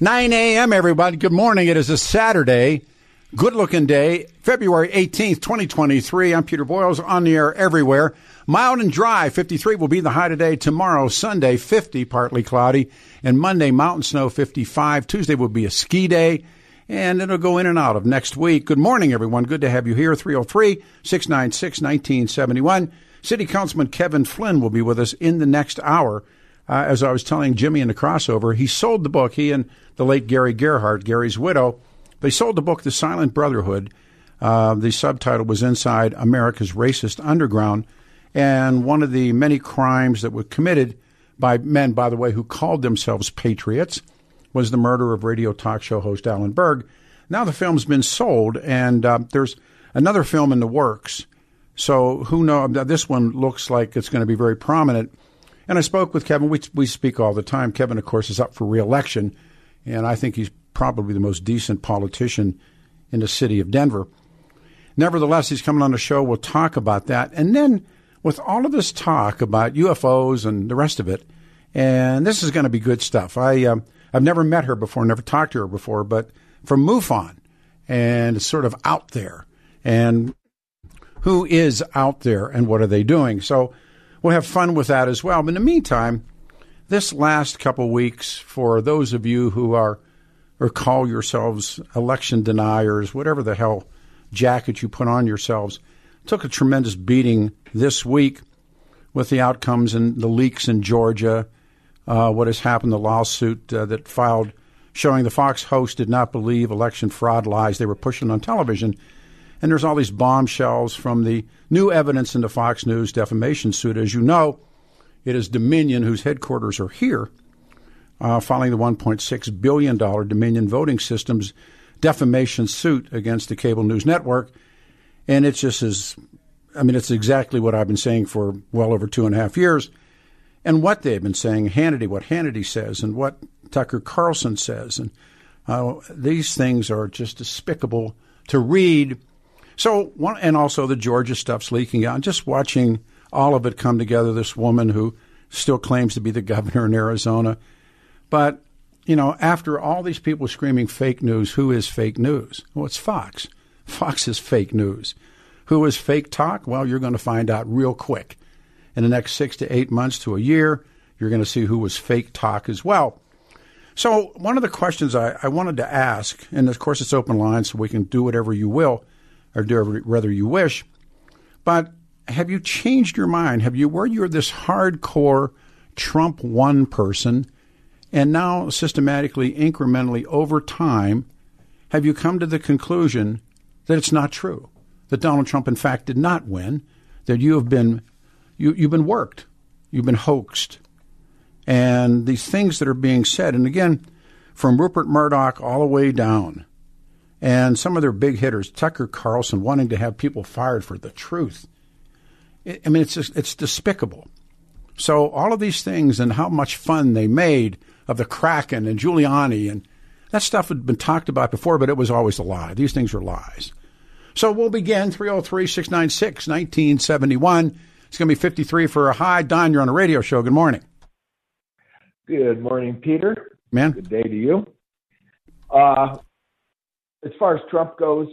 9 a.m., everybody. Good morning. It is a Saturday. Good looking day, February 18th, 2023. I'm Peter Boyles on the air everywhere. Mild and dry, 53 will be the high today. Tomorrow, Sunday, 50, partly cloudy. And Monday, mountain snow, 55. Tuesday will be a ski day. And it'll go in and out of next week. Good morning, everyone. Good to have you here. 303 696 1971. City Councilman Kevin Flynn will be with us in the next hour. Uh, as I was telling Jimmy in the crossover, he sold the book. He and the late Gary Gerhardt, Gary's widow, they sold the book The Silent Brotherhood. Uh, the subtitle was Inside America's Racist Underground. And one of the many crimes that were committed by men, by the way, who called themselves patriots was the murder of radio talk show host Alan Berg. Now the film's been sold, and uh, there's another film in the works. So who knows? This one looks like it's going to be very prominent. And I spoke with Kevin. We, we speak all the time. Kevin, of course, is up for reelection, and I think he's probably the most decent politician in the city of Denver. Nevertheless, he's coming on the show. We'll talk about that. And then, with all of this talk about UFOs and the rest of it, and this is going to be good stuff. I, uh, I've never met her before, never talked to her before, but from MUFON, and it's sort of out there. And who is out there and what are they doing? So, we'll have fun with that as well. But in the meantime, this last couple weeks, for those of you who are or call yourselves election deniers, whatever the hell jacket you put on yourselves, took a tremendous beating this week with the outcomes and the leaks in Georgia. Uh, what has happened, the lawsuit uh, that filed showing the Fox host did not believe election fraud lies they were pushing on television. And there's all these bombshells from the new evidence in the Fox News defamation suit. As you know, it is Dominion, whose headquarters are here, uh, filing the $1.6 billion Dominion Voting Systems defamation suit against the cable news network. And it's just as, I mean, it's exactly what I've been saying for well over two and a half years. And what they've been saying, Hannity, what Hannity says, and what Tucker Carlson says. And uh, these things are just despicable to read so one, and also the Georgia stuff's leaking out. Just watching all of it come together. This woman who still claims to be the governor in Arizona, but you know, after all these people screaming fake news, who is fake news? Well, it's Fox. Fox is fake news. Who is fake talk? Well, you're going to find out real quick. In the next six to eight months to a year, you're going to see who was fake talk as well. So, one of the questions I, I wanted to ask, and of course it's open line, so we can do whatever you will or do whatever you wish. But have you changed your mind? Have you, where you're this hardcore Trump one person, and now systematically, incrementally, over time, have you come to the conclusion that it's not true? That Donald Trump, in fact, did not win, that you have been, you, you've been worked, you've been hoaxed. And these things that are being said, and again, from Rupert Murdoch all the way down, and some of their big hitters, Tucker Carlson, wanting to have people fired for the truth. I mean, it's just, it's despicable. So all of these things and how much fun they made of the Kraken and Giuliani and that stuff had been talked about before, but it was always a lie. These things are lies. So we'll begin 303 696 1971. It's going to be 53 for a high. Don, you're on a radio show. Good morning. Good morning, Peter. Man. Good day to you. Uh, as far as Trump goes,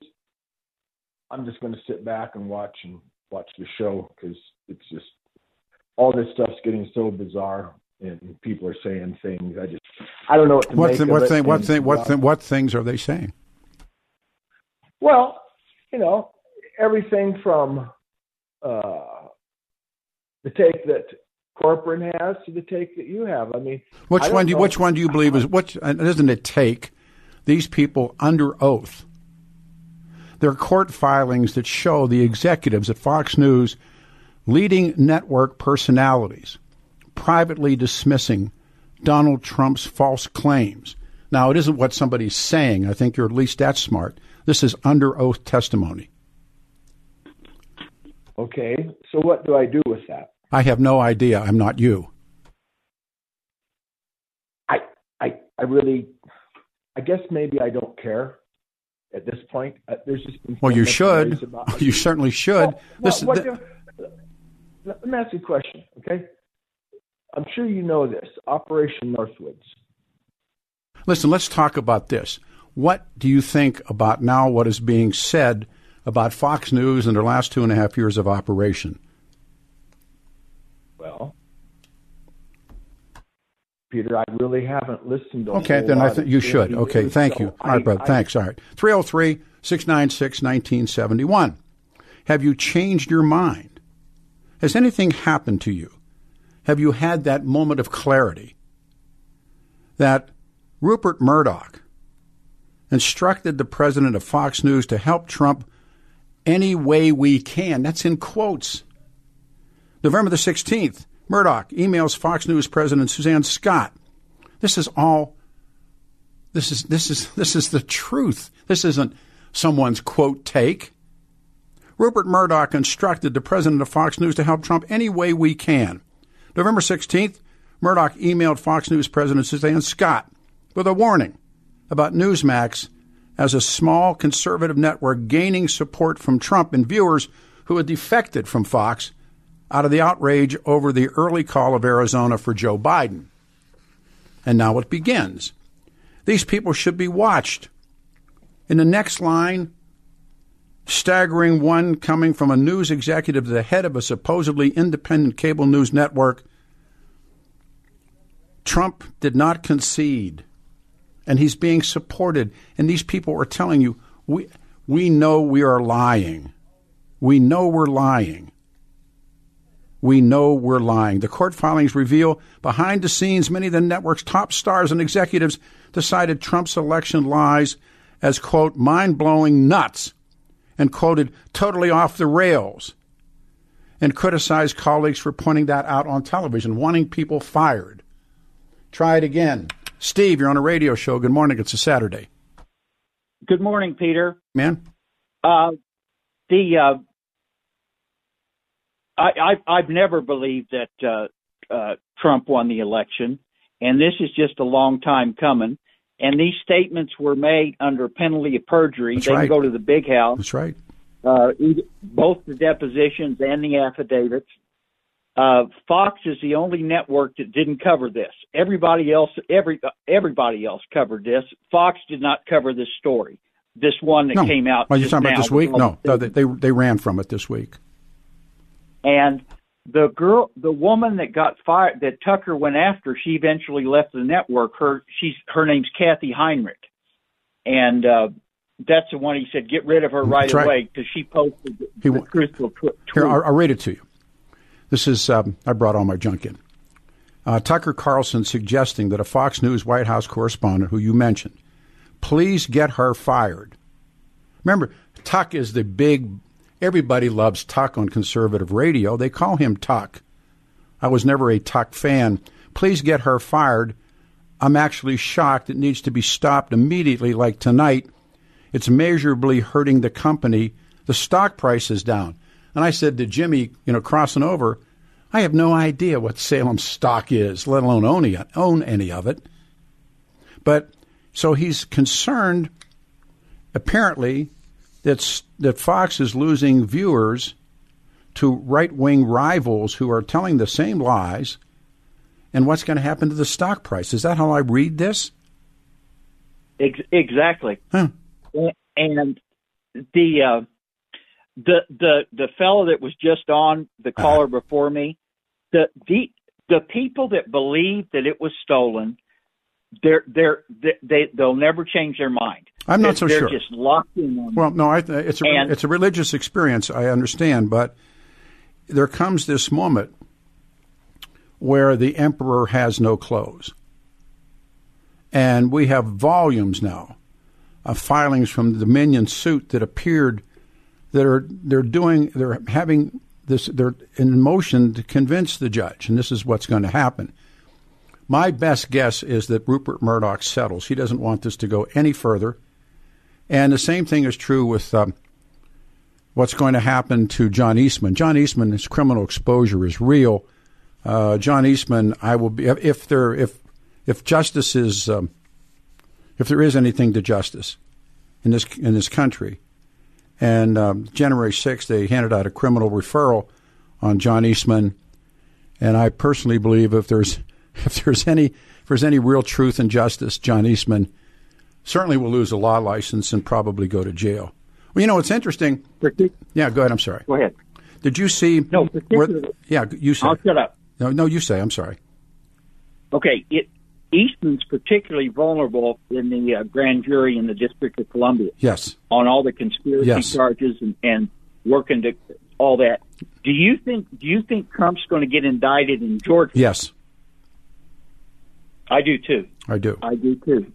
I'm just going to sit back and watch and watch the show because it's just all this stuff's getting so bizarre and people are saying things. I just I don't know what to what make th- of what it. thing what thing what uh, thing what things are they saying? Well, you know, everything from uh, the take that Corcoran has to the take that you have. I mean, Which I one do you, which one do you believe is what doesn't it take these people under oath? There are court filings that show the executives at Fox News, leading network personalities, privately dismissing Donald Trump's false claims. Now, it isn't what somebody's saying. I think you're at least that smart. This is under oath testimony. Okay, so what do I do with that? I have no idea. I'm not you. I, I, I really, I guess maybe I don't care at this point. Uh, there's just been well, you should. about- You certainly should. Well, this, what- th- let me ask you a question, okay? I'm sure you know this. Operation Northwoods. listen, let's talk about this. What do you think about now what is being said about Fox News and their last two and a half years of operation? Well, Peter, I really haven't listened to. Okay, then I think you should. Okay, thank so you. All right, brother. I- Thanks. All right. 303 696 1971. Have you changed your mind? Has anything happened to you? Have you had that moment of clarity that Rupert Murdoch instructed the president of Fox News to help Trump any way we can? That's in quotes. November the 16th, Murdoch emails Fox News President Suzanne Scott. This is all this is this is this is the truth. This isn't someone's quote take. Rupert Murdoch instructed the president of Fox News to help Trump any way we can. November 16th, Murdoch emailed Fox News President Suzanne Scott with a warning about Newsmax as a small conservative network gaining support from Trump and viewers who had defected from Fox out of the outrage over the early call of Arizona for Joe Biden. And now it begins. These people should be watched. In the next line, staggering one coming from a news executive, the head of a supposedly independent cable news network, Trump did not concede, and he's being supported. And these people are telling you, we, we know we are lying. We know we're lying. We know we're lying. The court filings reveal behind the scenes, many of the network's top stars and executives decided Trump's election lies as, quote, mind blowing nuts and quoted totally off the rails and criticized colleagues for pointing that out on television, wanting people fired. Try it again. Steve, you're on a radio show. Good morning. It's a Saturday. Good morning, Peter. Man? Uh, the uh, I, I I've never believed that uh, uh, Trump won the election, and this is just a long time coming. And these statements were made under penalty of perjury. That's they right. can go to the big house. That's right. uh, both the depositions and the affidavits. Uh, Fox is the only network that didn't cover this. Everybody else, every everybody else covered this. Fox did not cover this story. This one that No. came out. Are you talking about this week? No, no they, they, they ran from it this week. And the girl, the woman that got fired, that Tucker went after, she eventually left the network. Her, she's her name's Kathy Heinrich, and uh, that's the one he said get rid of her right away because she posted the, He the wa- truthful tw- tweet. Here, I'll, I'll read it to you. This is, um, I brought all my junk in. Uh, Tucker Carlson suggesting that a Fox News White House correspondent who you mentioned, please get her fired. Remember, Tuck is the big, everybody loves Tuck on conservative radio. They call him Tuck. I was never a Tuck fan. Please get her fired. I'm actually shocked. It needs to be stopped immediately, like tonight. It's measurably hurting the company. The stock price is down. And I said to Jimmy, you know, crossing over, I have no idea what Salem stock is, let alone own, it, own any of it. But so he's concerned, apparently, that, that Fox is losing viewers to right wing rivals who are telling the same lies. And what's going to happen to the stock price? Is that how I read this? Exactly. Huh. And the uh, the the the fellow that was just on the Uh-huh. caller before me, the the the people that believe that it was stolen, they're they're they, they they'll never change their mind. I'm not so they're sure. just locked in. Well, no, I, it's a And- it's a religious experience. I understand, but there comes this moment where the emperor has no clothes, and we have volumes now of filings from the Dominion suit that appeared that are they're doing they're having this they're in motion to convince the judge, and this is what's going to happen. My best guess is that Rupert Murdoch settles. He doesn't want this to go any further. And the same thing is true with um, what's going to happen to John Eastman. John Eastman's criminal exposure is real. Uh, John Eastman, I will be if there if if justice is um, if there is anything to justice in this in this country, and um, January 6th, they handed out a criminal referral on John Eastman. And I personally believe if there's if there's any if there's any real truth and justice, John Eastman certainly will lose a law license and probably go to jail. Well, you know, it's interesting. Yeah, go ahead. I'm sorry. Go ahead. Did you see? No, where, yeah, you say. I'll shut up. No, no, you say. I'm sorry. Okay, it, Eastman's particularly vulnerable in the uh, grand jury in the District of Columbia. Yes. On all the conspiracy Yes. charges and, and working to all that. Do you think? Do you think Trump's going to get indicted in Georgia? Yes, I do too. I do. I do too.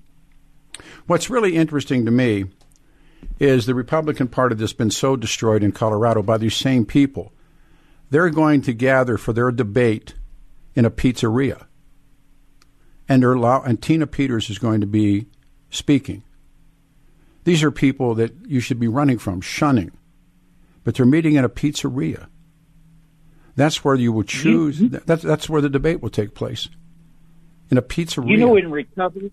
What's really interesting to me is the Republican Party that's been so destroyed in Colorado by these same people. They're going to gather for their debate in a pizzeria, and allow- and Tina Peters is going to be speaking. These are people that you should be running from, shunning, but they're meeting in a pizzeria. That's where you will mm-hmm. choose. That's that's where the debate will take place, in a pizzeria. You know, in recovery,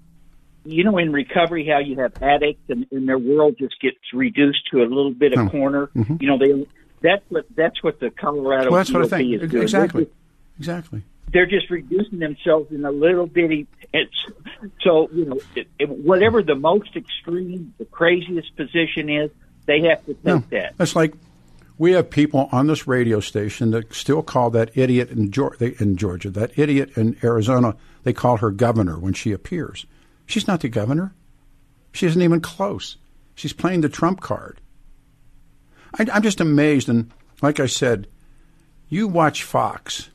you know, in recovery, how you have addicts and, and their world just gets reduced to a little bit of Hmm. corner. Mm-hmm. You know, they that's what that's what the Colorado well, that's what I think. is doing. Exactly, They're just, exactly. they're just reducing themselves in a little bitty. It's so you know, it, it, whatever the most extreme, the craziest position is, they have to take No, that. That's like we have people on this radio station that still call that idiot in Georgia, that idiot in Arizona, they call her governor when she appears. She's not the governor. She isn't even close. She's playing the Trump card. I, I'm just amazed. And like I said, you watch Fox,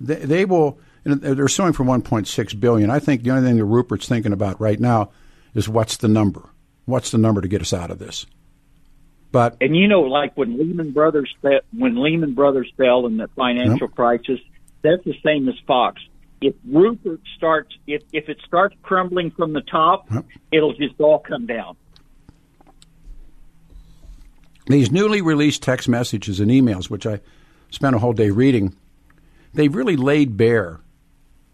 they, they will. They're suing for 1.6 billion. I think the only thing that Rupert's thinking about right now is what's the number? What's the number to get us out of this? But And you know, like when Lehman Brothers when Lehman Brothers fell in the financial crisis, that's the same as Fox. If Rupert starts, if if it starts crumbling from the top, Yep. it'll just all come down. these newly released text messages and emails, which I spent a whole day reading, they've really laid bare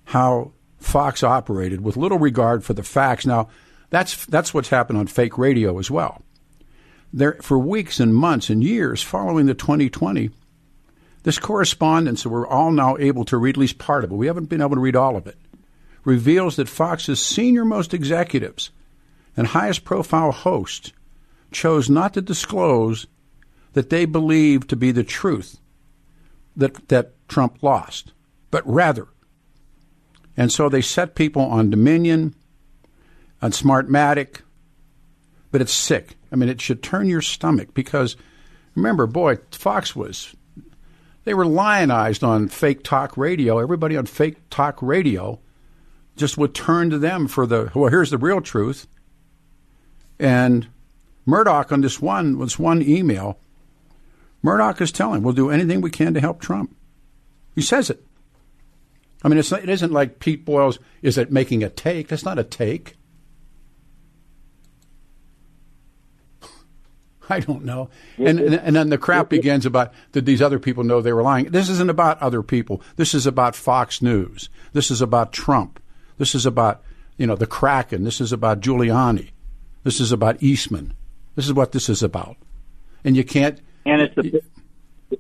how Fox operated with little regard for the facts. Now, that's that's what's happened on fake radio as well. There, for weeks and months and years following the 2020, this correspondence that we're all now able to read at least part of it. We haven't been able to read all of it. Reveals that Fox's senior most executives and highest profile hosts chose not to disclose that they believed to be the truth that that Trump lost, but rather, and so they set people on Dominion, on Smartmatic, but it's sick. I mean, it should turn your stomach because remember, boy, Fox was they were lionized on fake talk radio. Everybody on fake talk radio just would turn to them for the well. Here's the real truth, and Murdoch on this one was one email. Murdoch is telling, "We'll do anything we can to help Trump." He says it. I mean, it's not, it isn't like Pete Boyles. Is it making a take? That's not a take. I don't know. And, and and then the crap begins about did these other people know they were lying? This isn't about other people. This is about Fox News. This is about Trump. This is about you know the Kraken. This is about Giuliani. This is about Eastman. This is what this is about. And you can't. and it's a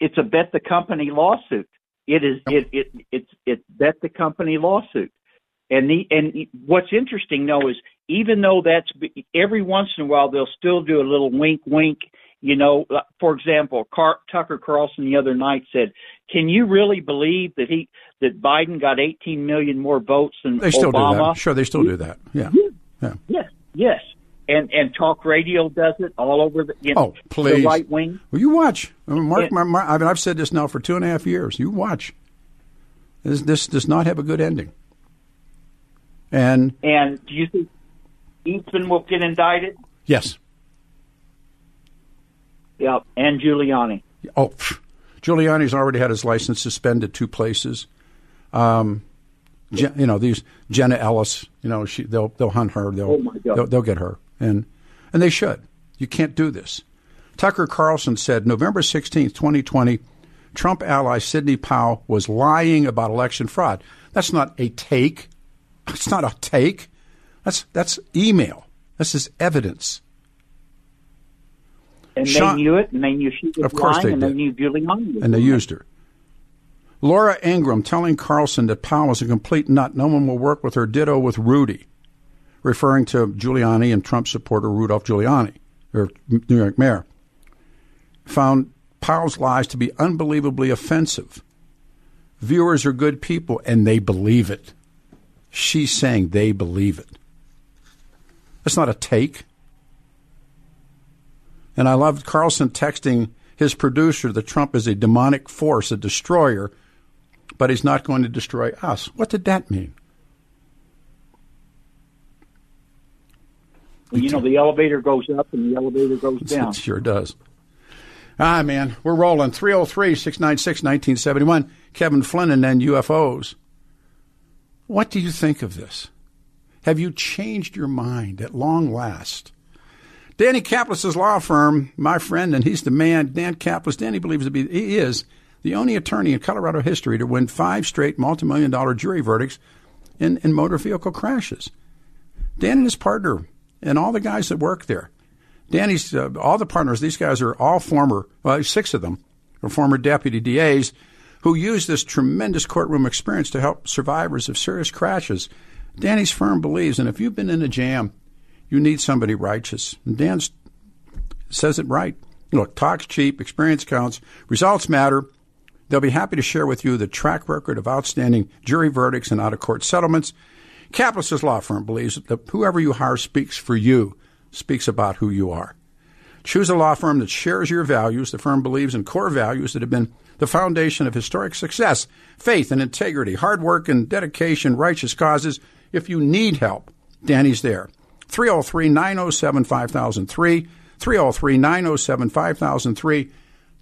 it's a bet the company lawsuit. It is it it it's it's bet the company lawsuit. And the and what's interesting though is even though that's every once in a while they'll still do a little wink wink. You know, for example, Car- Tucker Carlson the other night said, "Can you really believe that he that Biden got 18 million more votes than They still Obama?" do that. Sure, they still do that. Yeah. Yeah. Yes, yes. And and talk radio does it all over the you know, Oh, please. the right wing. Well, you watch. I mean, Mark, Yeah. Mar- Mar- I mean, I've said this now for two and a half years. You watch. This, this does not have a good ending. And And do you think Eastman will get indicted? yes, Yeah, and Giuliani. oh, Giuliani's already had his license suspended two places. Um, you know these Jenna Ellis. You know, she they'll they'll hunt her. They'll, Oh, my God. they'll they'll get her, and and they should. You can't do this. Tucker Carlson said November sixteenth, twenty twenty. Trump ally Sidney Powell was lying about election fraud. That's not a take. It's not a take. That's that's email. This is evidence. And Sean- they knew it, and they knew she was Of course lying, they and did. they knew Giuliani was and they used her. Laura Ingraham telling Carlson that Powell is a complete nut. No one will work with her. Ditto with Rudy, referring to Giuliani and Trump supporter Rudolph Giuliani, or New York mayor. Found Powell's lies to be unbelievably offensive. Viewers are good people and they believe it. She's saying they believe it. That's not a take. And I loved Carlson texting his producer that Trump is a demonic force, a destroyer, but he's not going to destroy us. What did that mean? Well, you know, the elevator goes up and the elevator goes down. It sure does. Ah, man, we're rolling. 303 696 1971. Kevin Flynn and then UFOs. What do you think of this? Have you changed your mind at long last? Danny Caplis' law firm, my friend, and he's the man, Dan Caplis. Danny believes to be, he is the only attorney in Colorado history to win five straight multi-million dollar jury verdicts in, in motor vehicle crashes. Dan and his partner and all the guys that work there. Danny's, uh, all the partners, these guys are all former, well, six of them are former deputy DAs who use this tremendous courtroom experience to help survivors of serious crashes. Danny's firm believes, and if you've been in a jam, you need somebody righteous. And Dan says it right. Look, talk's cheap, experience counts, results matter. They'll be happy to share with you the track record of outstanding jury verdicts and out of court settlements. Caplis' law firm believes that whoever you hire speaks for you, speaks about who you are. Choose a law firm that shares your values. The firm believes in core values that have been the foundation of historic success faith and integrity, hard work and dedication, righteous causes. If you need help, Danny's there. 303 907 5003. 303 907 5003.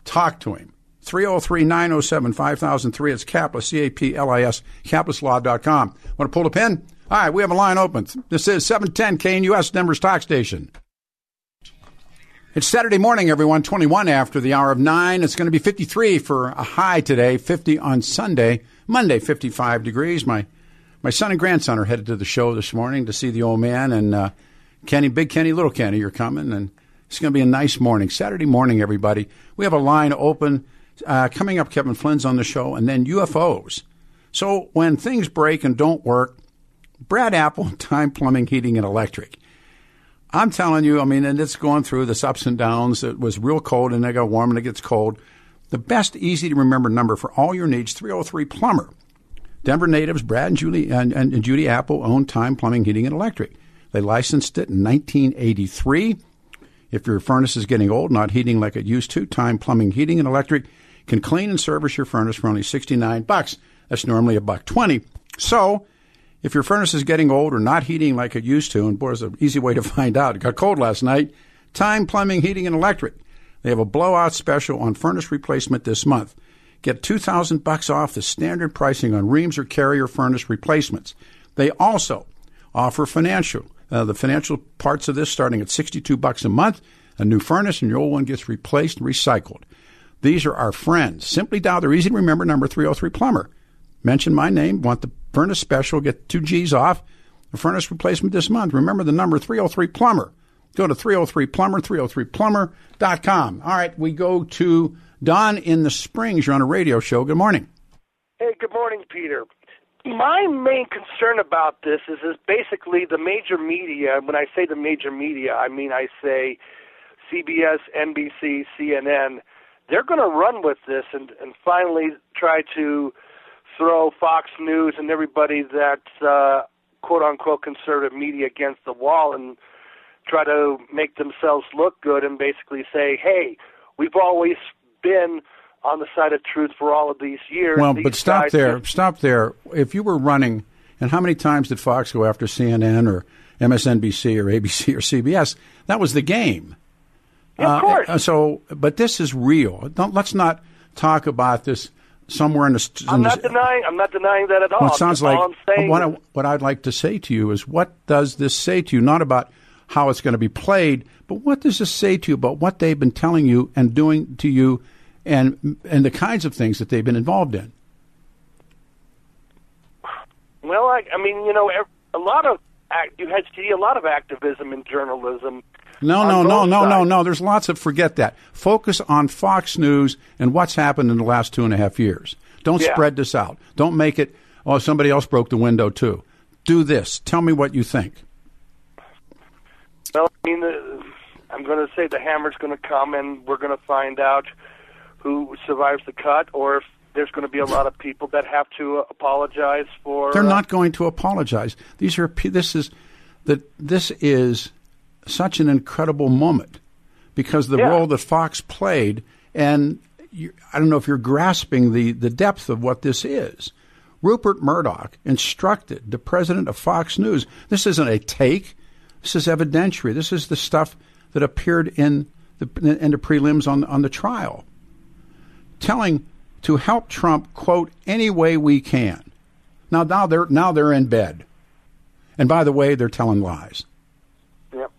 Talk to him. 303 907 5003. It's Caplis, C A P L I S, caplislaw.com. Want to pull a pin? All right, we have a line open. This is 710 KNUS, Denver's talk station. It's Saturday morning, everyone, 21 after the hour of 9. It's going to be 53 for a high today, 50 on Sunday. Monday, 55 degrees. My my son and grandson are headed to the show this morning to see the old man. And uh, Kenny, Big Kenny, Little Kenny, you're coming. And it's going to be a nice morning. Saturday morning, everybody. We have a line open. Uh, coming up, Kevin Flynn's on the show, and then UFOs. So when things break and don't work, Brad Apple, Time Plumbing, Heating, and Electric. I'm telling you, I mean, and it's going through this ups and downs. It was real cold and it got warm and it gets cold. The best, easy to remember number for all your needs, 303 Plumber. Denver natives Brad and Julie and, and, and Judy Apple own Time Plumbing, Heating, and Electric. They licensed it in 1983. If your furnace is getting old, not heating like it used to, Time Plumbing, Heating, and Electric can clean and service your furnace for only 69 bucks. That's normally a buck 20. So, if your furnace is getting old or not heating like it used to, and boy, it's an easy way to find out. It got cold last night. Time Plumbing, Heating, and Electric. They have a blowout special on furnace replacement this month. Get 2000 bucks off the standard pricing on Rheems or Carrier furnace replacements. They also offer financial, uh, the financial parts of this starting at 62 bucks a month. A new furnace and your old one gets replaced and recycled. These are our friends. Simply dial their easy to remember number 303 Plumber. Mention my name, want the furnace special, get two G's off the furnace replacement this month. Remember the number 303 Plumber. Go to 303 Plumber, 303plumber.com. All right, we go to Don in the Springs. You're on a radio show. Good morning. Hey, good morning, Peter. My main concern about this is, is basically the major media. When I say the major media, I mean I say CBS, NBC, CNN. They're going to run with this and, and finally try to throw Fox News and everybody that's uh, quote unquote conservative media against the wall and try to make themselves look good and basically say, hey, we've always been on the side of truth for all of these years. Well, These but stop there. just- Stop there. If you were running, and how many times did Fox go after CNN or MSNBC or ABC or CBS? That was the game. of course. Uh, so, but this is real. Don't, let's not talk about this somewhere in the. In I'm the- not denying. I'm not denying that at all. Well, it sounds like I'm saying what, I, what I'd like to say to you is what does this say to you? Not about how it's going to be played, but what does this say to you about what they've been telling you and doing to you, and and the kinds of things that they've been involved in. Well, I, I mean, you know, a lot of you had see a lot of activism in journalism. No, no, no, no, no, no. There's lots of forget that. Focus on Fox News and what's happened in the last two and a half years. Don't Yeah. spread this out. Don't make it. Oh, somebody else broke the window too. Do this. Tell me what you think. Well, I mean, the, I'm going to say the hammer's going to come, and we're going to find out who survives the cut, or if there's going to be a lot of people that have to apologize for. They're uh, not going to apologize. These are this is that this is such an incredible moment because the Yeah. role that Fox played, and you, I don't know if you're grasping the the depth of what this is. Rupert Murdoch instructed the president of Fox News. This isn't a take. This is evidentiary. This is the stuff that appeared in the in the prelims on on the trial, telling to help Trump quote any way we can. Now, now they're now they're in bed, and by the way, they're telling lies. Yep.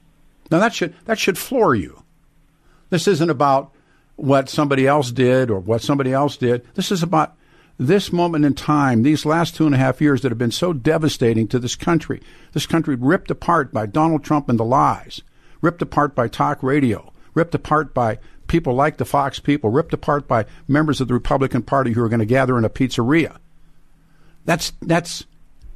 Now that should that should floor you. This isn't about what somebody else did or what somebody else did. This is about this moment in time, these last two and a half years that have been so devastating to this country. This country ripped apart by Donald Trump and the lies, ripped apart by talk radio, ripped apart by people like the Fox people, ripped apart by members of the Republican Party who are going to gather in a pizzeria. That's that's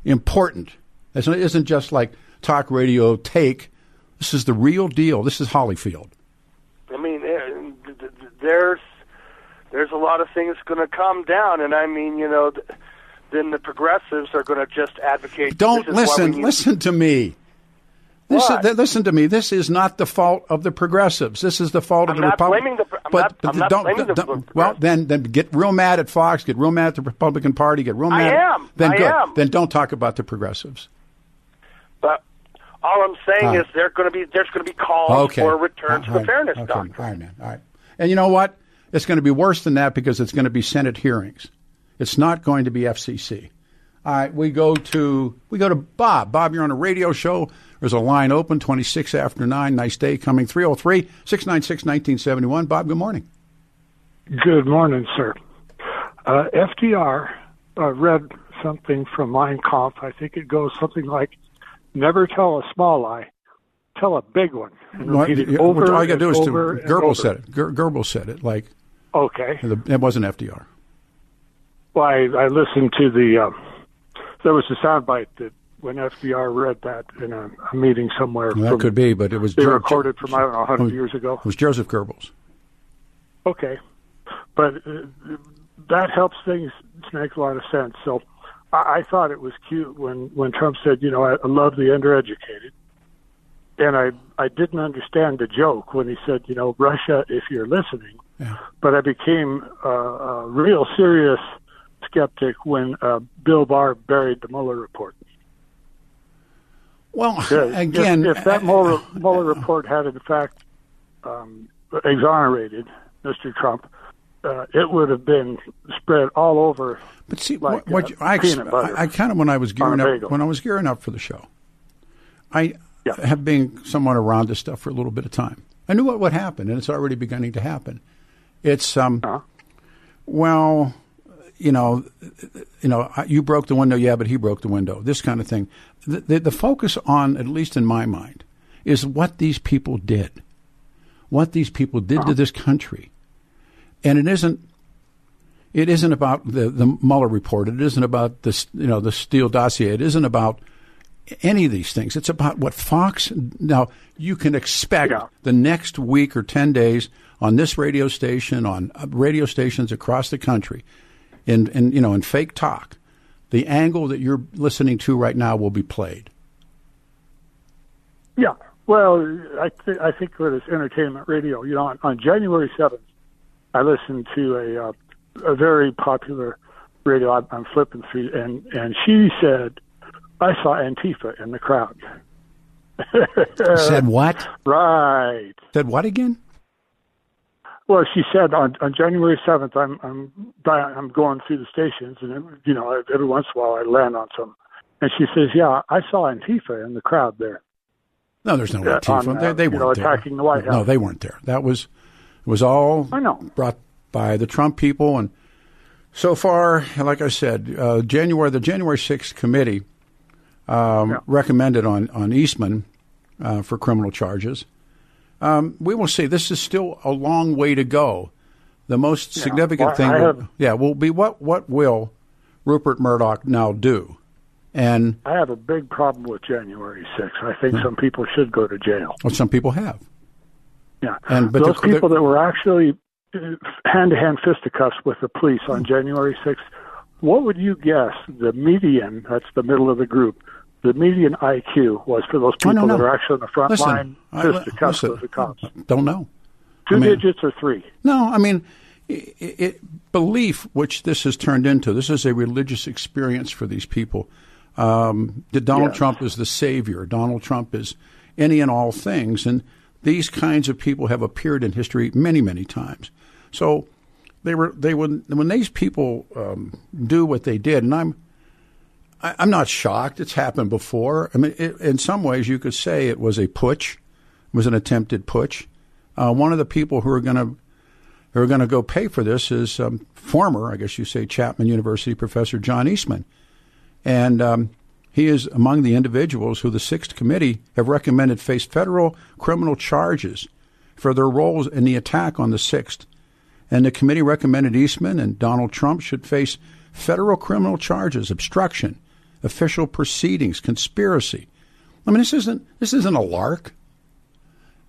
important. It isn't just like talk radio take. This is the real deal. This is Hollyfield. I mean, eh, th- th- th- there's there's a lot of things going to come down, and I mean, you know, th- then the progressives are going to just advocate. Don't this is why we listen. Listen to me. What? th- listen to me. This is not the fault of the progressives. This is the fault of I'm the not Republicans. the- I'm not- I'm not don't, blaming the don't- well, then, then get real mad at Fox. Get real mad at the Republican Party. Get real mad. I am. Then I good. am. Then don't talk about the progressives. But all I'm saying right. is going to be there's going to be calls Okay. for a return to All the fairness okay. doctrine. All right, man. All right. And you know what? It's going to be worse than that because it's going to be Senate hearings. It's not going to be FCC. All right, we go to we go to Bob. Bob, you're on a radio show. There's a line open, 26 after 9. Nice day coming. 303 696 1971. Bob, good morning. Good morning, sir. Uh, FDR uh, read something from Mein Kampf. I think it goes something like, "Never tell a small lie, tell a big one." And repeat it over all you got to do is to. Goebbels said it. Goebbels said it. Like, Okay. it wasn't FDR. Well, I, I listened to the. Um, there was a soundbite that when FDR read that in a, a meeting somewhere. Well, that from- could be, but it was They Jo- recorded from I don't know, it 100 was- years ago. It was Joseph Goebbels. Okay, but uh, that helps things make a lot of sense. So I, I thought it was cute when when Trump said, you know, I, I love the undereducated, and I I didn't understand the joke when he said, you know, Russia, if you're listening. Yeah. But I became uh, a real serious skeptic when uh, Bill Barr buried the Mueller report. Well, again, if, if that Mueller, Mueller report had in fact um, exonerated Mr. Trump, uh, it would have been spread all over. But see, like, what, what uh, you- I, ex- peanut butter I, I kind of when I was gearing up when I was gearing up for the show, I Yeah. have been somewhat around this stuff for a little bit of time. I knew what would happen, and it's already beginning to happen. It's um, Uh-huh. well, you know, you know, you broke the window, yeah, but he broke the window. This kind of thing. The, the, the focus on, at least in my mind, is what these people did, what these people did Uh-huh. to this country, and it isn't it isn't about the the Mueller report. It isn't about this, you know, the Steele dossier. It isn't about any of these things. It's about what Fox. Now you can expect Yeah. the next week or ten days on this radio station, on uh, radio stations across the country, in in you know in fake talk, the angle that you're listening to right now will be played. Yeah. Well, I th- I think for this entertainment radio, you know, on, on January seventh, I listened to a uh, a very popular radio. I'm, I'm flipping through, and and she said, "I saw Antifa in the crowd." Said what? Right. Said what again? Well, she said on, on January seventh, I'm I'm I'm going through the stations, and you know, every once in a while I land on some, and she says, "Yeah, I saw Antifa in the crowd there." No, there's no Antifa. on, uh, they, they weren't know, there. attacking the White House. No, they weren't there. That was was all I know. brought by the Trump people, and so far, like I said, uh, January the January sixth committee um, Yeah. recommended on on Eastman uh, for criminal charges. Um, we will see. This is still a long way to go. The most significant Well, thing, will, have- yeah, will be what what will Rupert Murdoch now do? And I have a big problem with January 6th. I think hmm. some people should go to jail. what some people have. Yeah, And- but those the- people that were actually hand to hand fisticuffs with the police on hmm. January 6th, what would you guess the median, that's the middle of the group, the median IQ was for those people that are actually on the front Listen, line I- fisticuffs listen, with the cops? Don't know. Two I mean- digits or three? No, I mean, it, it, belief, which this has turned into, this is a religious experience for these people. Um, that Donald Yes. Trump is the savior. Donald Trump is any and all things, and these kinds of people have appeared in history many, many times. So they were they when when these people um, do what they did, and I'm I, I'm not shocked. It's happened before. I mean, it, in some ways, you could say it was a putsch, it was an attempted putsch. Uh, one of the people who are going to who are going to go pay for this is um, former, I guess you say, Chapman University professor John Eastman, and um, he is among the individuals who the Sixth Committee have recommended face federal criminal charges for their roles in the attack on the Sixth. And the committee recommended Eastman and Donald Trump should face federal criminal charges, obstruction, official proceedings, conspiracy. I mean, this isn't this isn't a lark.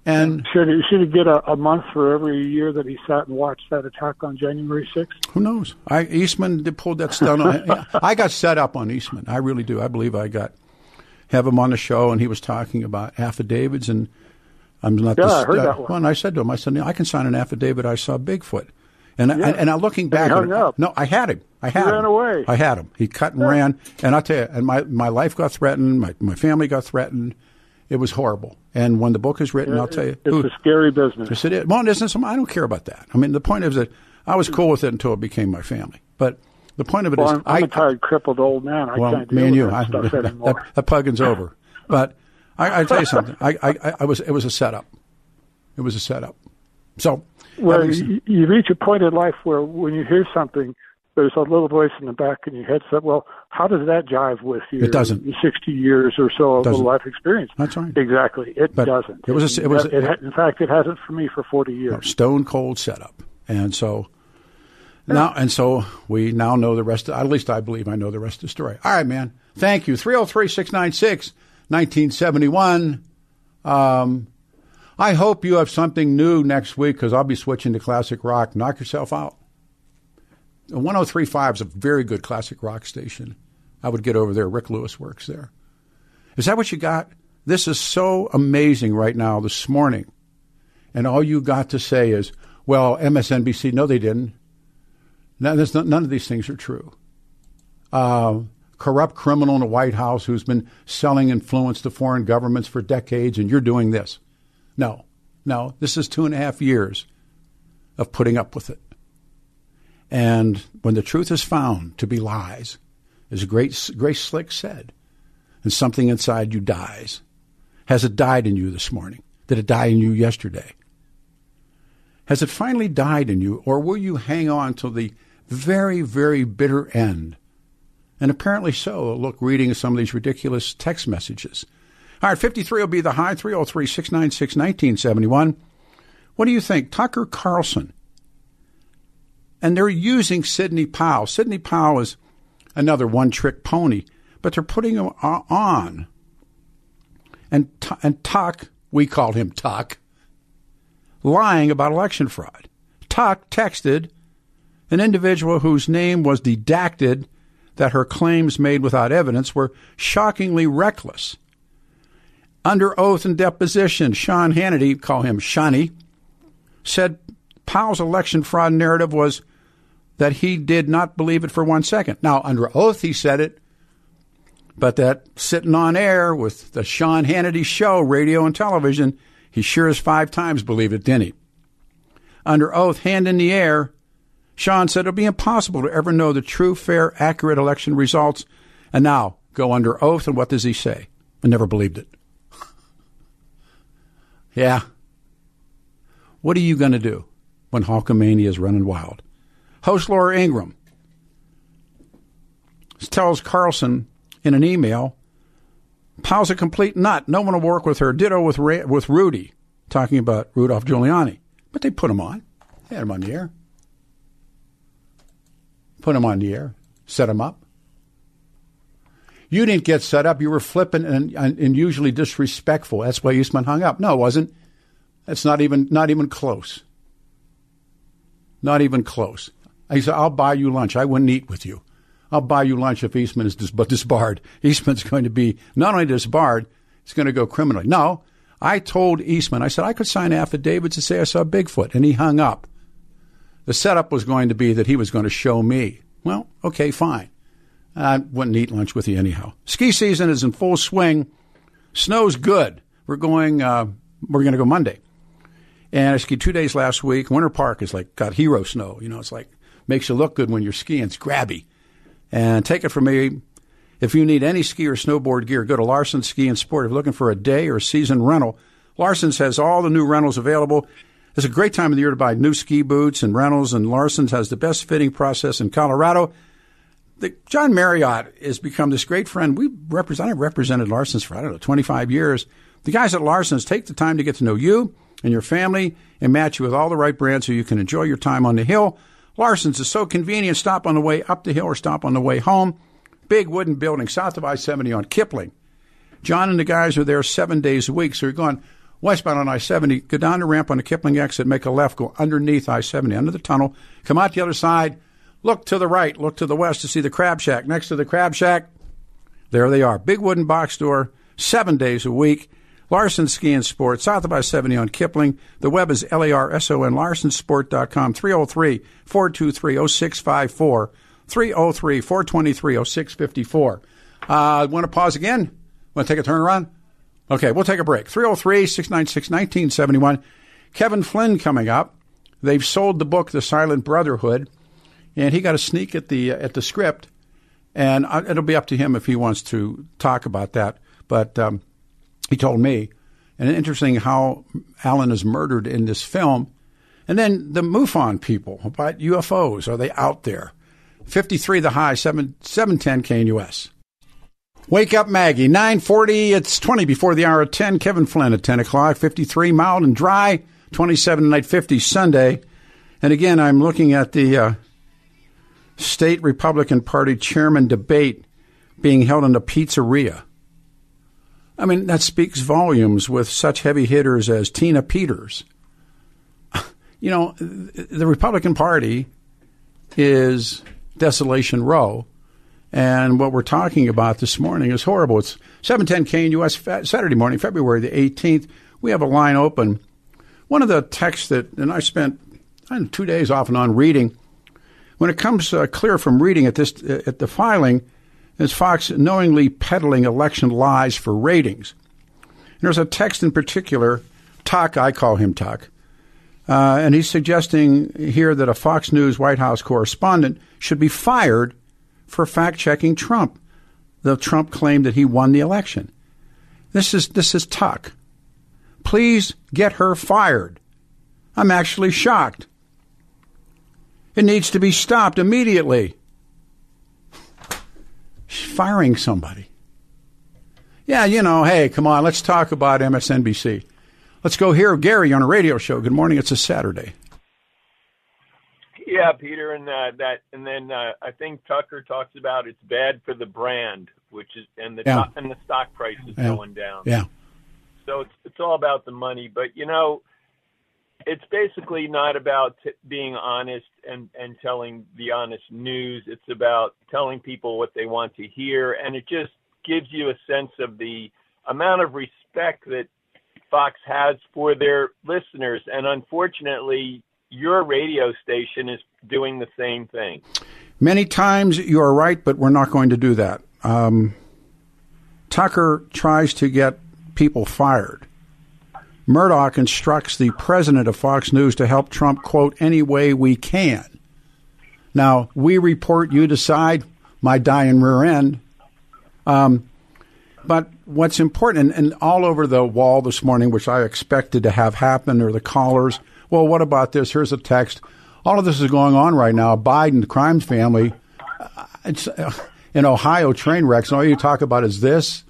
And Should he, should he get a, a month for every year that he sat and watched that attack on January 6th? who knows? I Eastman pulled that stunt on. I got set up on Eastman. I really do. I believe I got have him on the show, and he was talking about affidavits, and I'm not. Yeah, this, I heard uh, that one. And I said to him, I said, I can sign an affidavit. I saw Bigfoot, and I, Yeah. and, I'm looking back. he hung up. No, I had him. I had him. ran away. I had him. He cut and ran, and I'll tell you, and my my life got threatened. My my family got threatened. It was horrible. And when the book is written, I'll tell you, It's who- a scary business. Yes, it is. Well, it isn't I don't care about that. I mean, the point is that I was cool with it until it became my family. But the point of it is, Well, I'm, I'm I, a tired, crippled old man. I well, can't deal me and you, that I, stuff that, anymore. that plugging's over. But I, I tell you something. I, I, I was, it was a setup. It was a setup. So, Well, you, you reach a point in life where when you hear something, there's a little voice in the back in your head said, "Well, how does that jive with your It doesn't. 60 years or so of Doesn't. life experience?" That's right. Exactly, it But doesn't. it was a- it was a- It, in fact, it hasn't for me for 40 years. stone cold setup. And so now, and so we now know the rest. Of, at least I believe I know the rest of the story. All right, man. Thank you. 303 696 1971. Um, I hope you have something new next week because I'll be switching to classic rock. Knock yourself out. 1035 is a very good classic rock station. I would get over there. Rick Lewis works there. Is that what you got? This is so amazing right now this morning. And all you got to say is, well, MSNBC, no, they didn't. None, none of these things are true. Uh, corrupt criminal in the White House who's been selling influence to foreign governments for decades, and you're doing this. No, no, this is two and a half years of putting up with it. And when the truth is found to be lies, as Grace, Grace Slick said, and something inside you dies. Has it died in you this morning? Did it die in you yesterday? Has it finally died in you, or will you hang on till the very, very bitter end? And apparently so. Look, reading some of these ridiculous text messages. All right, 53 will be the high, 303 696 1971. What do you think? Tucker Carlson. And they're using Sidney Powell. Sidney Powell is another one trick pony, but they're putting him on. And, and Tuck, we call him Tuck, lying about election fraud. Tuck texted an individual whose name was redacted that her claims made without evidence were shockingly reckless. Under oath and deposition, Sean Hannity, call him Shawnee, said Powell's election fraud narrative was that he did not believe it for one second. Now, under oath, he said it, but that sitting on air with the Sean Hannity show, radio and television, he sure as five times believed it, didn't he? under oath, hand in the air, Sean said it'll be impossible to ever know the true, fair, accurate election results. And now go under oath, and what does he say? I never believed it. Yeah. What are you going to do when Hulkamania is running wild? Host Laura Ingraham tells Carlson in an email, Powell's a complete nut. No one will work with her. Ditto with with Rudy, talking about Rudolph Giuliani. But they put him on. They had him on the air. Put him on the air. Set him up. You didn't get set up. You were flippant and, and, and usually disrespectful. That's why Eastman hung up. No, it wasn't. That's not even not even close. Not even close. I said, I'll buy you lunch. I wouldn't eat with you. I'll buy you lunch if Eastman is dis- disbarred. Eastman's going to be not only disbarred, he's going to go criminally. No, I told Eastman, I said I could sign affidavits to say I saw Bigfoot, and he hung up. The setup was going to be that he was going to show me. Well, okay, fine. I wouldn't eat lunch with you anyhow. Ski season is in full swing. Snow's good. We're going. Uh, we're going to go Monday, and I skied two days last week. Winter Park is like got hero snow. You know, it's like makes you look good when you're skiing. It's grabby. And take it from me, if you need any ski or snowboard gear, go to Larson Ski and Sport. If you're looking for a day or season rental, Larson's has all the new rentals available. It's a great time of the year to buy new ski boots and rentals, and Larson's has the best fitting process in Colorado. The, John Marriott has become this great friend. We represent, I've represented Larson's for, I don't know, 25 years. The guys at Larson's take the time to get to know you and your family and match you with all the right brands so you can enjoy your time on the hill Larson's is so convenient. Stop on the way up the hill or stop on the way home. Big wooden building south of I 70 on Kipling. John and the guys are there seven days a week. So you're going westbound on I 70, go down the ramp on the Kipling exit, make a left, go underneath I 70, under the tunnel, come out the other side, look to the right, look to the west to see the Crab Shack. Next to the Crab Shack, there they are. Big wooden box store, seven days a week. Larson Ski and Sport, south of I-70 on Kipling. The web is L-A-R-S-O-N, larsonsport.com, 303-423-0654, 303-423-0654. Uh, want to pause again? Want to take a turn around? Okay, we'll take a break. 303-696-1971. Kevin Flynn coming up. They've sold the book, The Silent Brotherhood, and he got a sneak at the at the script, and it'll be up to him if he wants to talk about that. But um, he told me. And interesting how Alan is murdered in this film. And then the MUFON people about UFOs. Are they out there? 53 the high, 7, 710 KNUS. Wake up, Maggie. 940. It's 20 before the hour of 10. Kevin Flynn at 10 o'clock. 53 mild and dry. 27 night 50 Sunday. And again, I'm looking at the uh, state Republican Party chairman debate being held in a pizzeria. I mean, that speaks volumes with such heavy hitters as Tina Peters. You know, the Republican Party is Desolation Row, and what we're talking about this morning is horrible. It's 710 KNUS Saturday morning, February the 18th. We have a line open. One of the texts that, and I spent I know, two days off and on reading, when it comes uh, clear from reading at this at the filing, is Fox knowingly peddling election lies for ratings. And there's a text in particular, Tuck, I call him Tuck, uh, and he's suggesting here that a Fox News White House correspondent should be fired for fact checking Trump. The Trump claimed that he won the election. This is this is Tuck. Please get her fired. I'm actually shocked. It needs to be stopped immediately firing somebody. Yeah, you know, hey, come on, let's talk about MSNBC. Let's go hear Gary on a radio show. Good morning. It's a Saturday. Yeah, Peter, and uh, that, and then uh, I think Tucker talks about it's bad for the brand, which is and the yeah. and the stock price is yeah. going down. Yeah. So it's it's all about the money, but you know, it's basically not about t- being honest and and telling the honest news. It's about telling people what they want to hear, and it just gives you a sense of the amount of respect that Fox has for their listeners. And unfortunately, your radio station is doing the same thing. Many times you are right, but we're not going to do that. Um, Tucker tries to get people fired Murdoch instructs the president of Fox News to help Trump, quote, any way we can. Now, we report, you decide, my dying rear end. Um, but what's important, and, and, all over the wall this morning, which I expected to have happen, are the callers. Well, what about this? Here's a text. All of this is going on right now. Biden, the crimes family, uh, it's uh, in Ohio train wrecks, and all you talk about is this.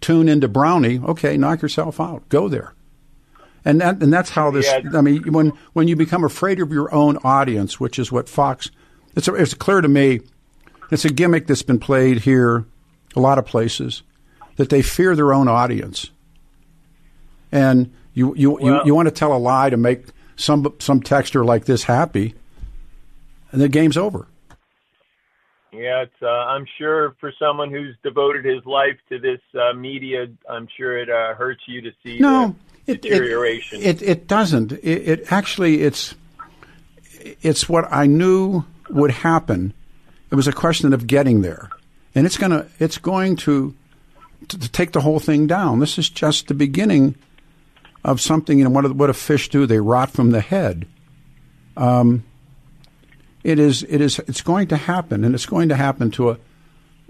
Tune into Brownie. Okay, knock yourself out. Go there. And that, and that's how this. Yeah. I mean, when when you become afraid of your own audience, which is what Fox, it's it's clear to me, it's a gimmick that's been played here, a lot of places, that they fear their own audience, and you you well, you, you want to tell a lie to make some some texter like this happy, and the game's over. Yeah, it's. Uh, I'm sure for someone who's devoted his life to this uh, media, I'm sure it uh, hurts you to see no, it, deterioration. It, it, it doesn't. It, it, actually it's it's what I knew would happen. It was a question of getting there, and it's gonna it's going to to, to take the whole thing down. This is just the beginning of something. You know what? What do fish do? They rot from the head. Um, it is it is it's going to happen, and it's going to happen to a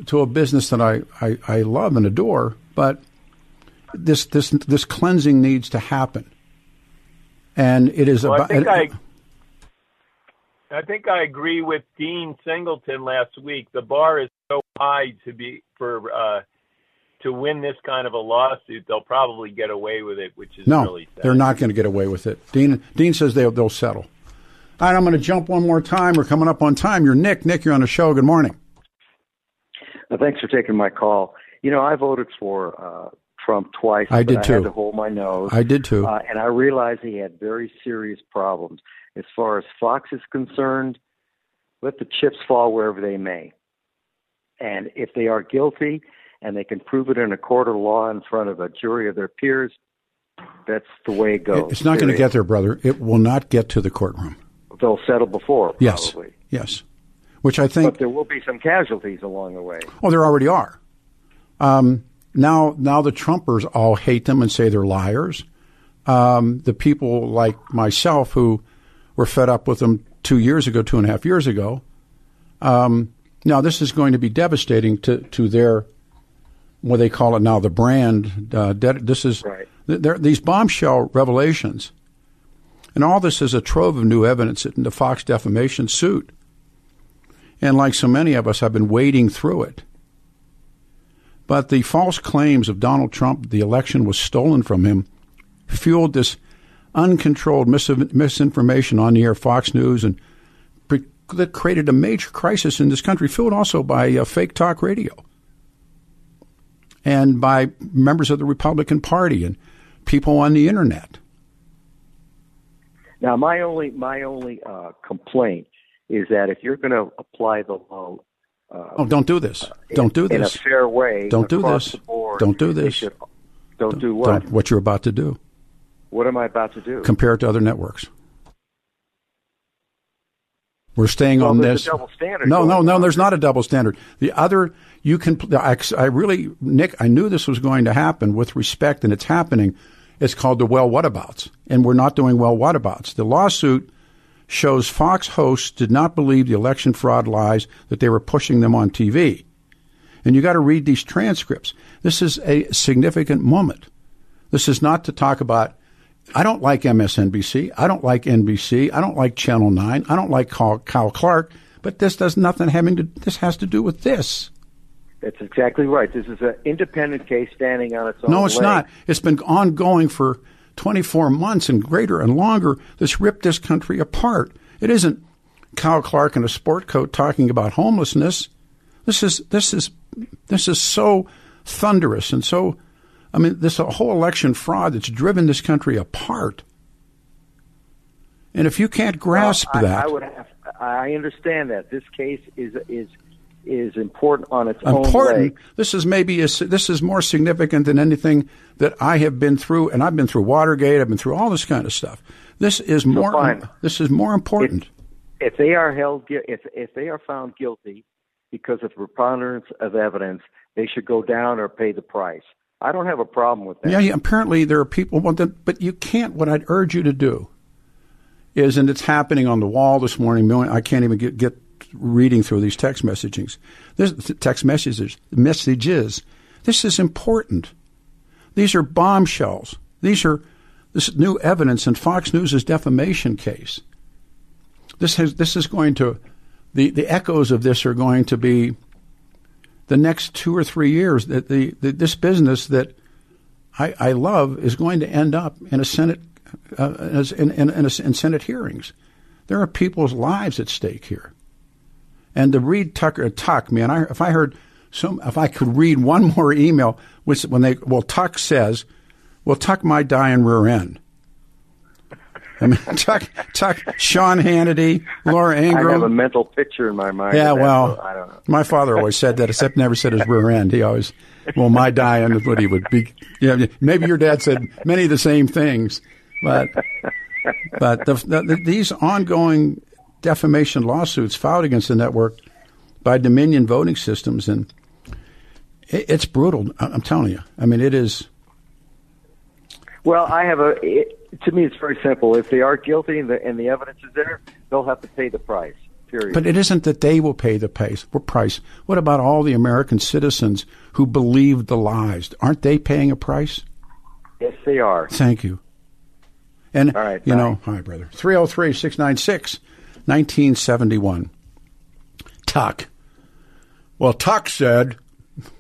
to a business that I, I, I love and adore. But this this this cleansing needs to happen, and it is well, about. I think I, I think I agree with Dean Singleton last week. The bar is so high to be for uh, to win this kind of a lawsuit. They'll probably get away with it, which is no, really sad. they're not going to get away with it. Dean Dean says they'll they'll settle. All right, I'm going to jump one more time. We're coming up on time. You're Nick. Nick, you're on the show. Good morning. Uh, thanks for taking my call. You know, I voted for uh, Trump twice. I did too. I had to hold my nose. I did too. Uh, and I realized he had very serious problems. As far as Fox is concerned, let the chips fall wherever they may. And if they are guilty and they can prove it in a court of law in front of a jury of their peers, that's the way it goes. It's not going to get there, brother. It will not get to the courtroom they'll settle before. Yes. Probably. Yes. Which I think. But there will be some casualties along the way. Oh, there already are. Um, now, now the Trumpers all hate them and say they're liars. Um, the people like myself who were fed up with them two years ago, two and a half years ago. Um, now, this is going to be devastating to, to their, what they call it now, the brand. Uh, this is right. these bombshell revelations and all this is a trove of new evidence in the Fox defamation suit. And like so many of us, I've been wading through it. But the false claims of Donald Trump, the election was stolen from him, fueled this uncontrolled mis- misinformation on the air Fox News and pre- that created a major crisis in this country, fueled also by uh, fake talk radio and by members of the Republican Party and people on the internet. Now, my only my only uh, complaint is that if you're going to apply the law, uh, oh, don't do this. Don't do this in a fair way. Don't do this. Don't do this. Should, don't, don't, do what? Don't, what you're about to do. What am I about to do? Compare it to other networks. We're staying well, on this. double standard. No, no, no. On. There's not a double standard. The other, you can. I, I really, Nick. I knew this was going to happen with respect, and it's happening. It's called the well whatabouts, and we're not doing well whatabouts. The lawsuit shows Fox hosts did not believe the election fraud lies that they were pushing them on TV. And you got to read these transcripts. This is a significant moment. This is not to talk about I don't like MSNBC. I don't like NBC. I don't like Channel 9. I don't like Kyle Clark. But this does nothing having to, this has to do with this. That's exactly right. This is an independent case standing on its own. No, it's leg. not. It's been ongoing for 24 months and greater and longer. This ripped this country apart. It isn't Kyle Clark in a sport coat talking about homelessness. This is this is this is so thunderous and so. I mean, this whole election fraud that's driven this country apart. And if you can't grasp well, I, that, I would have. I understand that this case is is is important on its important. own legs. This is maybe a, this is more significant than anything that I have been through, and I've been through Watergate. I've been through all this kind of stuff. This is so more. Fine. This is more important. If, if they are held, if if they are found guilty because of preponderance of evidence, they should go down or pay the price. I don't have a problem with that. Yeah, yeah apparently there are people, well, then, but you can't. What I'd urge you to do is, and it's happening on the wall this morning. I can't even get, get reading through these text messagings. This text messages, messages. This is important. These are bombshells. These are this new evidence in Fox News' defamation case. This has this is going to the, the echoes of this are going to be the next two or three years that the, the this business that I, I love is going to end up in a Senate uh, in, in, in, a, in Senate hearings. There are people's lives at stake here. And to read Tucker uh, Tuck, man, I, if I heard some, if I could read one more email, which when they well Tuck says, well Tuck might die in rear end. I mean, Tuck, Tuck, Sean Hannity, Laura Ingraham. I have a mental picture in my mind. Yeah, well, I don't know. My father always said that, except never said his rear end. He always, well, my dying is what he would be. Yeah, maybe your dad said many of the same things, but but the, the, these ongoing defamation lawsuits filed against the network by Dominion voting systems, and it, it's brutal. I'm telling you. I mean, it is. Well, I have a. It, to me, it's very simple. If they are guilty and the, and the evidence is there, they'll have to pay the price. Period. But it isn't that they will pay the price. What price. What about all the American citizens who believed the lies? Aren't they paying a price? Yes, they are. Thank you. And, all right, you bye. know, hi, brother. 303 696 1971. Tuck. Well, Tuck said,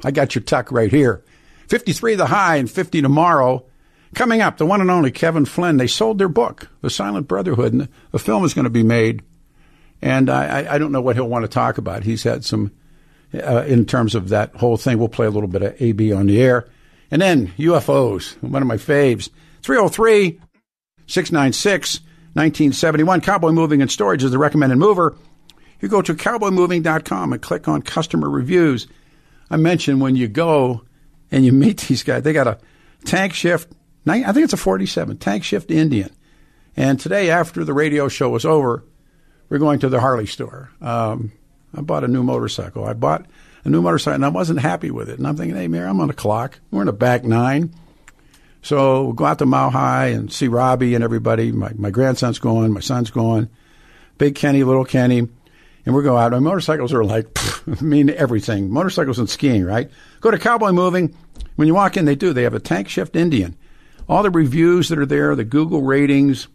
I got your Tuck right here. 53 the high and 50 tomorrow. Coming up, the one and only Kevin Flynn. They sold their book, The Silent Brotherhood, and a film is going to be made. And I, I don't know what he'll want to talk about. He's had some, uh, in terms of that whole thing. We'll play a little bit of AB on the air. And then UFOs, one of my faves. 303 696 1971. Cowboy Moving and Storage is the recommended mover. You go to cowboymoving.com and click on customer reviews. I mentioned when you go and you meet these guys, they got a tank shift. I think it's a 47 tank shift Indian. And today, after the radio show was over, we're going to the Harley store. Um, I bought a new motorcycle. I bought a new motorcycle and I wasn't happy with it. And I'm thinking, hey, Mayor, I'm on a clock. We're in a back nine. So we'll go out to Mile High and see Robbie and everybody. My, my grandson's going, my son's going, Big Kenny, Little Kenny, and we go out. My motorcycles are like, pff, mean everything. Motorcycles and skiing, right? Go to Cowboy Moving. When you walk in, they do. They have a tank shift Indian. All the reviews that are there, the Google ratings,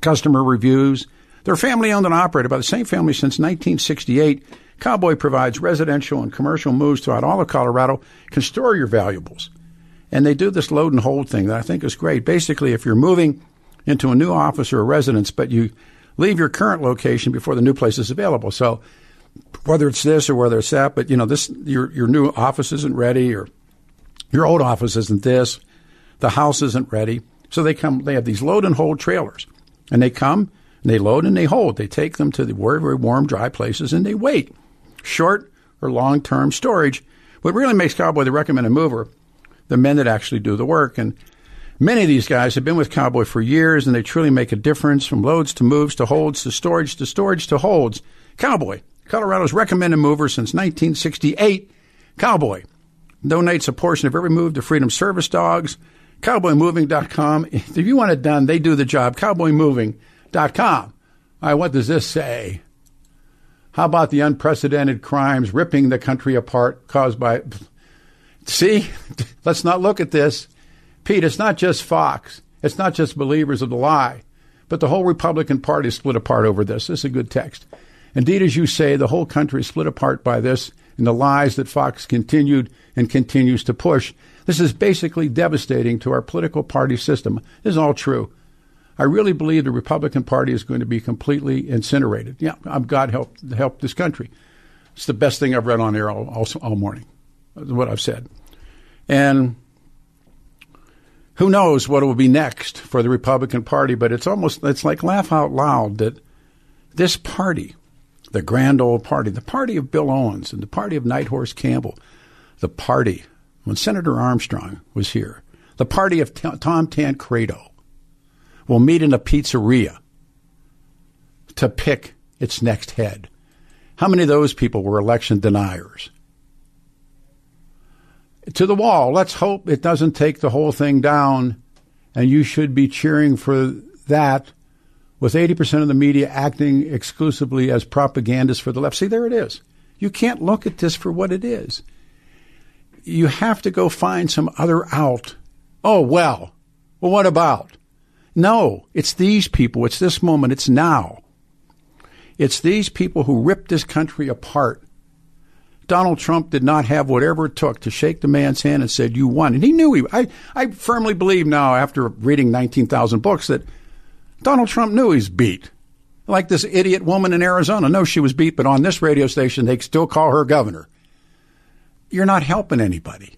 customer reviews. They're family owned and operated by the same family since 1968. Cowboy provides residential and commercial moves throughout all of Colorado, can store your valuables. And they do this load and hold thing that I think is great. Basically, if you're moving into a new office or a residence, but you leave your current location before the new place is available. So whether it's this or whether it's that, but you know, this your your new office isn't ready or your old office isn't this, the house isn't ready. So they come they have these load and hold trailers. And they come and they load and they hold. They take them to the very, very warm, dry places and they wait. Short or long term storage. What really makes Cowboy the recommended mover the men that actually do the work. And many of these guys have been with Cowboy for years, and they truly make a difference from loads to moves to holds to storage to storage to holds. Cowboy, Colorado's recommended mover since 1968. Cowboy donates a portion of every move to Freedom Service Dogs. CowboyMoving.com. If you want it done, they do the job. CowboyMoving.com. All right, what does this say? How about the unprecedented crimes ripping the country apart caused by See, let's not look at this. Pete, it's not just Fox. It's not just believers of the lie, but the whole Republican Party is split apart over this. This is a good text. Indeed, as you say, the whole country is split apart by this and the lies that Fox continued and continues to push. This is basically devastating to our political party system. This is all true. I really believe the Republican Party is going to be completely incinerated. Yeah, I'm God help help this country. It's the best thing I've read on air all, all, all morning what I've said. And who knows what will be next for the Republican Party, but it's almost, it's like laugh out loud that this party, the grand old party, the party of Bill Owens and the party of Nighthorse Campbell, the party when Senator Armstrong was here, the party of Tom Tancredo will meet in a pizzeria to pick its next head. How many of those people were election deniers? To the wall. Let's hope it doesn't take the whole thing down, and you should be cheering for that with 80% of the media acting exclusively as propagandists for the left. See, there it is. You can't look at this for what it is. You have to go find some other out. Oh, well. Well, what about? No, it's these people. It's this moment. It's now. It's these people who ripped this country apart. Donald Trump did not have whatever it took to shake the man's hand and said, You won. And he knew he. I, I firmly believe now, after reading 19,000 books, that Donald Trump knew he's beat. Like this idiot woman in Arizona. No, she was beat, but on this radio station, they still call her governor. You're not helping anybody.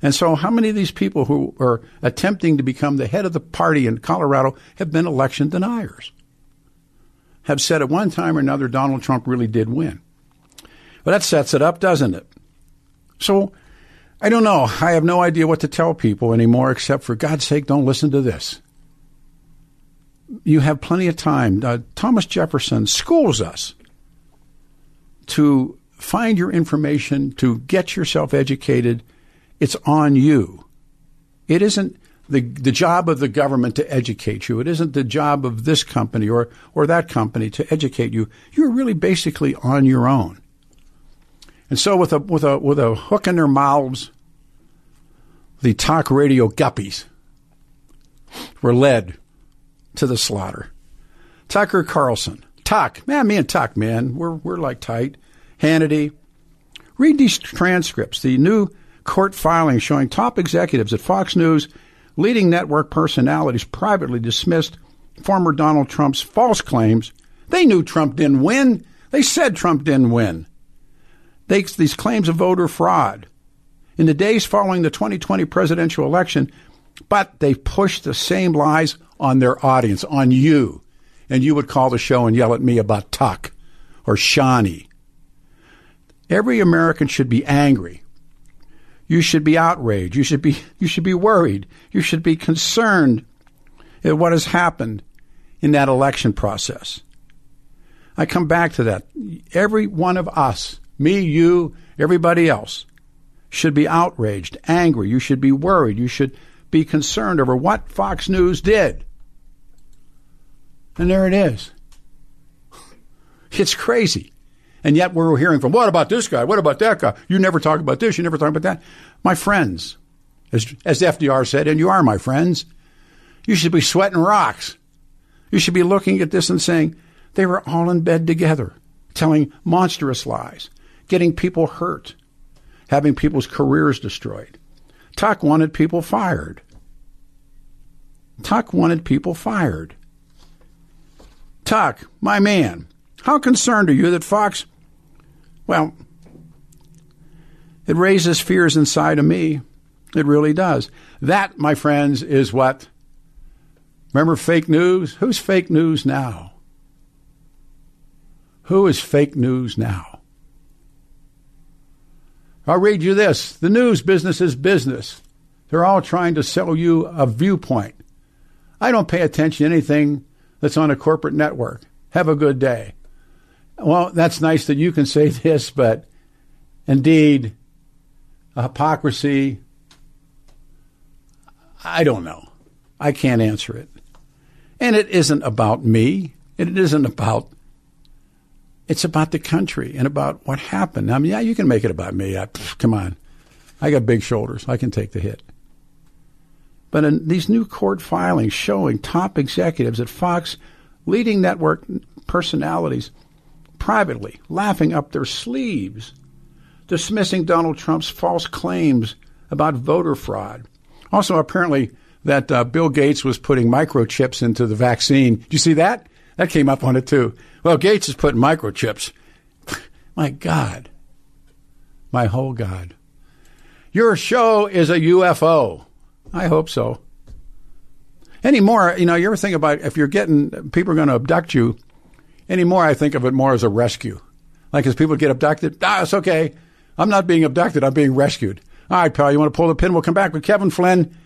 And so, how many of these people who are attempting to become the head of the party in Colorado have been election deniers? Have said at one time or another Donald Trump really did win. Well, that sets it up, doesn't it? So, I don't know. I have no idea what to tell people anymore, except for God's sake, don't listen to this. You have plenty of time. Uh, Thomas Jefferson schools us to find your information, to get yourself educated it's on you. It isn't the, the job of the government to educate you. It isn't the job of this company or, or that company to educate you. You're really basically on your own. And so with a, with a, with a hook in their mouths, the talk radio guppies were led to the slaughter. Tucker Carlson, Tuck, man, me and Tuck, man, we're, we're like tight. Hannity, read these transcripts. The new court filings showing top executives at Fox News, leading network personalities privately dismissed former Donald Trump's false claims. They knew Trump didn't win. They said Trump didn't win. They, these claims of voter fraud. In the days following the 2020 presidential election, but they pushed the same lies on their audience, on you. And you would call the show and yell at me about Tuck or Shawnee. Every American should be angry you should be outraged. You should be, you should be worried. You should be concerned at what has happened in that election process. I come back to that. Every one of us, me, you, everybody else, should be outraged, angry. You should be worried. You should be concerned over what Fox News did. And there it is. It's crazy. And yet we're hearing from, what about this guy? What about that guy? You never talk about this. You never talk about that. My friends, as, as FDR said, and you are my friends, you should be sweating rocks. You should be looking at this and saying, they were all in bed together, telling monstrous lies, getting people hurt, having people's careers destroyed. Tuck wanted people fired. Tuck wanted people fired. Tuck, my man, how concerned are you that Fox well, it raises fears inside of me. It really does. That, my friends, is what. Remember fake news? Who's fake news now? Who is fake news now? I'll read you this. The news business is business. They're all trying to sell you a viewpoint. I don't pay attention to anything that's on a corporate network. Have a good day. Well, that's nice that you can say this, but indeed, hypocrisy, I don't know. I can't answer it. And it isn't about me. It isn't about, it's about the country and about what happened. I mean, yeah, you can make it about me. I, come on. I got big shoulders. I can take the hit. But in these new court filings showing top executives at Fox, leading network personalities, privately, laughing up their sleeves, dismissing Donald Trump's false claims about voter fraud. Also, apparently, that uh, Bill Gates was putting microchips into the vaccine. Do you see that? That came up on it too. Well, Gates is putting microchips. My God. My whole God. Your show is a UFO. I hope so. Anymore, you know, you ever think about if you're getting people are going to abduct you Anymore, I think of it more as a rescue. Like as people get abducted, ah, it's okay. I'm not being abducted. I'm being rescued. All right, pal, you want to pull the pin? We'll come back with Kevin Flynn.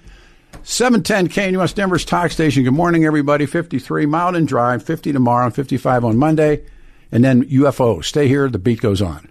710 KNUS Denver's talk station. Good morning, everybody. 53 Mountain Drive, 50 tomorrow, 55 on Monday, and then UFO. Stay here. The beat goes on.